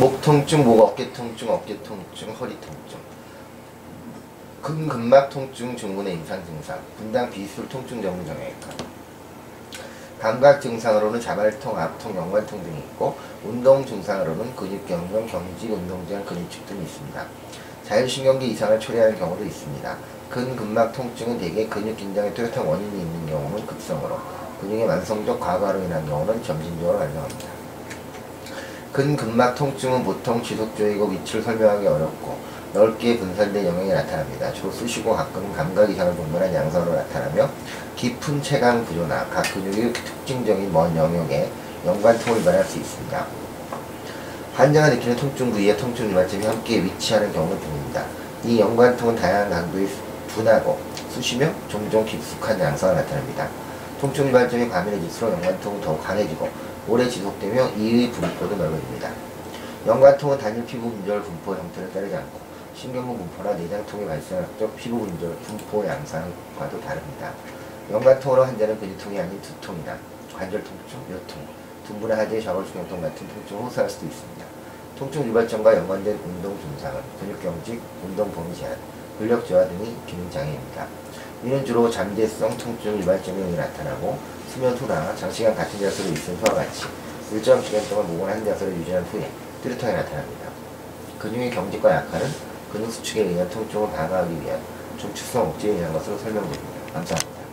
목 통증, 목 어깨 통증, 어깨 통증, 허리 통증. 근근막 통증 증후군의 임상 증상. 분당 비술 통증 전문 정형외과. 감각 증상으로는 자발통, 압통, 연관통 등이 있고 운동 증상으로는 근육경련, 경직, 운동제한, 근육축 등이 있습니다. 자율신경계 이상을 초래하는 경우도 있습니다. 근근막 통증은 대개 근육 긴장의 뚜렷한 원인이 있는 경우는 급성으로 근육의 만성적 과부하로 인한 경우는 점진적으로 발생합니다. 근근막 통증은 보통 지속적이고 위치를 설명하기 어렵고 넓게 분산된 영역에 나타납니다. 주로 쑤시고 가끔 감각 이상을 동반한 양상으로 나타나며 깊은 체감 구조나 각 근육의 특징적인 먼 영역에 연관통을 유발할 수 있습니다. 환자가 느끼는 통증 부위에 통증 유발점이 함께 위치하는 경우는 봅니다. 이 연관통은 다양한 강도의 둔하고 쑤시며 종종 깊숙한 양상을 나타냅니다. 통증 유발점이 과민해질수록 연관통은 더욱 강해지고 오래 지속되며 이의 분포도 넓어집니다. 연관통은 단일 피부 분절 분포 형태를 따르지 않고 신경부 분포나 내장통에 발생한 적 피부 분절 분포 양상과도 다릅니다. 연관통으로 환자는 근육통이 아닌 두통이나 관절 통증, 요통, 둔부나 하지의 좌골수경통 같은 통증을 호소할 수도 있습니다. 통증 유발점과 연관된 운동 증상은 근육경직, 운동 범위 제한, 근력 저하 등이 기능 장애입니다. 이는 주로 잠재성 통증 유발점에 의해 나타나고 수면 후나 장시간 같은 자세로 있은 후와 같이 일정 시간 동안 목을 한 자세로 유지한 후에 뚜렷하게 나타납니다. 근육의 경직과 약화는 근육 수축에 의한 통증을 방어하기 위한 중축성 억제에 의한 것으로 설명됩니다. 감사합니다.